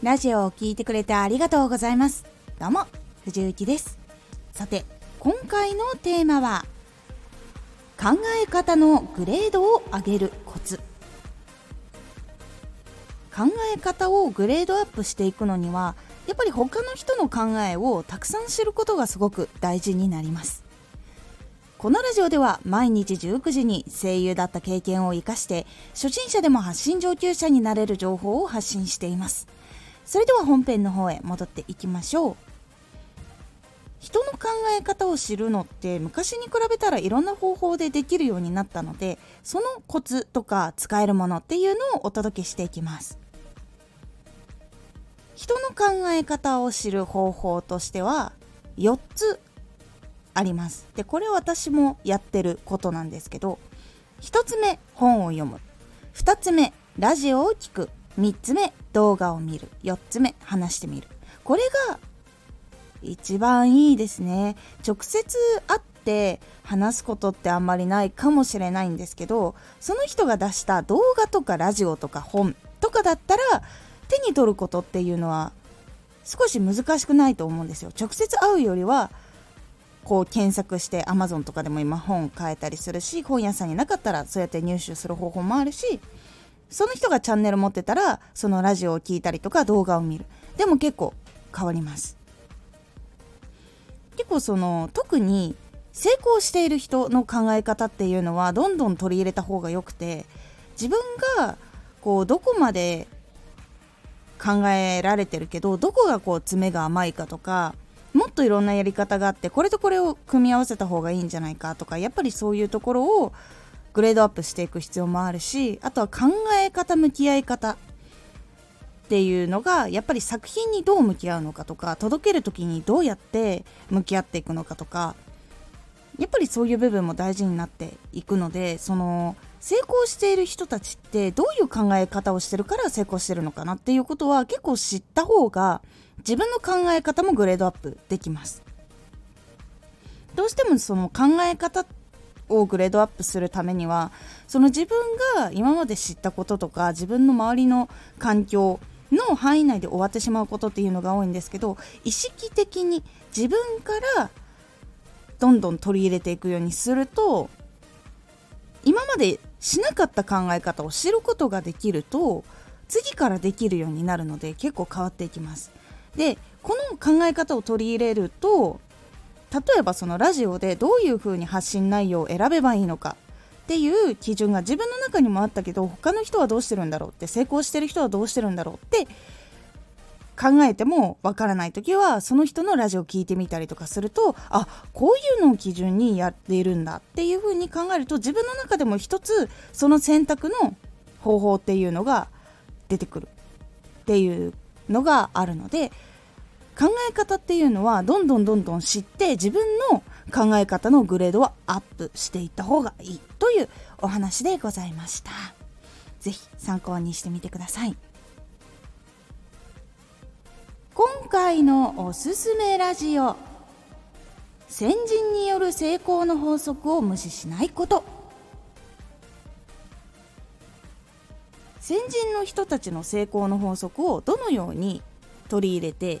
ラジオを聴いてくれてありがとうございます。どうも藤幸です。さて今回のテーマは考え方のグレードを上げるコツ。考え方をグレードアップしていくのにはやっぱり他の人の考えをたくさん知ることがすごく大事になります。このラジオでは毎日19時に声優だった経験を生かして初心者でも発信上級者になれる情報を発信しています。それでは本編の方へ戻っていきましょう。人の考え方を知るのって昔に比べたらいろんな方法でできるようになったのでそのコツとか使えるものっていうのをお届けしていきます。人の考え方を知る方法としては4つあります。でこれ私もやってることなんですけど1つ目本を読む。2つ目ラジオを聴く。3つ目動画を見る。4つ目話してみる。これが一番いいですね。直接会って話すことってあんまりないかもしれないんですけどその人が出した動画とかラジオとか本とかだったら手に取ることっていうのは少し難しくないと思うんですよ。直接会うよりはこう検索して Amazon とかでも今本買えたりするし本屋さんになかったらそうやって入手する方法もあるしその人がチャンネル持ってたらそのラジオを聴いたりとか動画を見る。でも結構変わります。結構その特に成功している人の考え方っていうのはどんどん取り入れた方がよくて自分がこうどこまで考えられてるけどどこがこう爪が甘いかとかもっといろんなやり方があってこれとこれを組み合わせた方がいいんじゃないかとかやっぱりそういうところをグレードアップしていく必要もあるしあとは考え方向き合い方っていうのがやっぱり作品にどう向き合うのかとか届ける時にどうやって向き合っていくのかとかやっぱりそういう部分も大事になっていくのでその成功している人たちってどういう考え方をしてるから成功してるのかなっていうことは結構知った方が自分の考え方もグレードアップできます。どうしてもその考え方をグレードアップするためにはその自分が今まで知ったこととか自分の周りの環境の範囲内で終わってしまうことっていうのが多いんですけど意識的に自分からどんどん取り入れていくようにすると今までしなかった考え方を知ることができると次からできるようになるので結構変わっていきます。でこの考え方を取り入れると例えばそのラジオでどういうふうに発信内容を選べばいいのかっていう基準が自分の中にもあったけど他の人はどうしてるんだろうって成功してる人はどうしてるんだろうって考えてもわからない時はその人のラジオを聞いてみたりとかするとあこういうのを基準にやっているんだっていうふうに考えると自分の中でも一つその選択の方法っていうのが出てくるっていうのがあるので考え方っていうのはどんどんどんどん知って自分の考え方のグレードをアップしていった方がいいというお話でございました。是非参考にしてみてください。今回のおすすめラジオ。先人による成功の法則を無視しないこと。先人の人たちの成功の法則をどのように取り入れて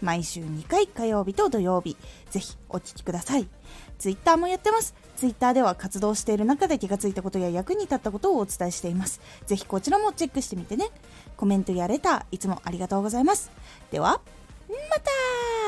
毎週2回火曜日と土曜日。ぜひお聴きください。Twitter もやってます。Twitter では活動している中で気がついたことや役に立ったことをお伝えしています。ぜひこちらもチェックしてみてね。コメントやレターいつもありがとうございます。ではまた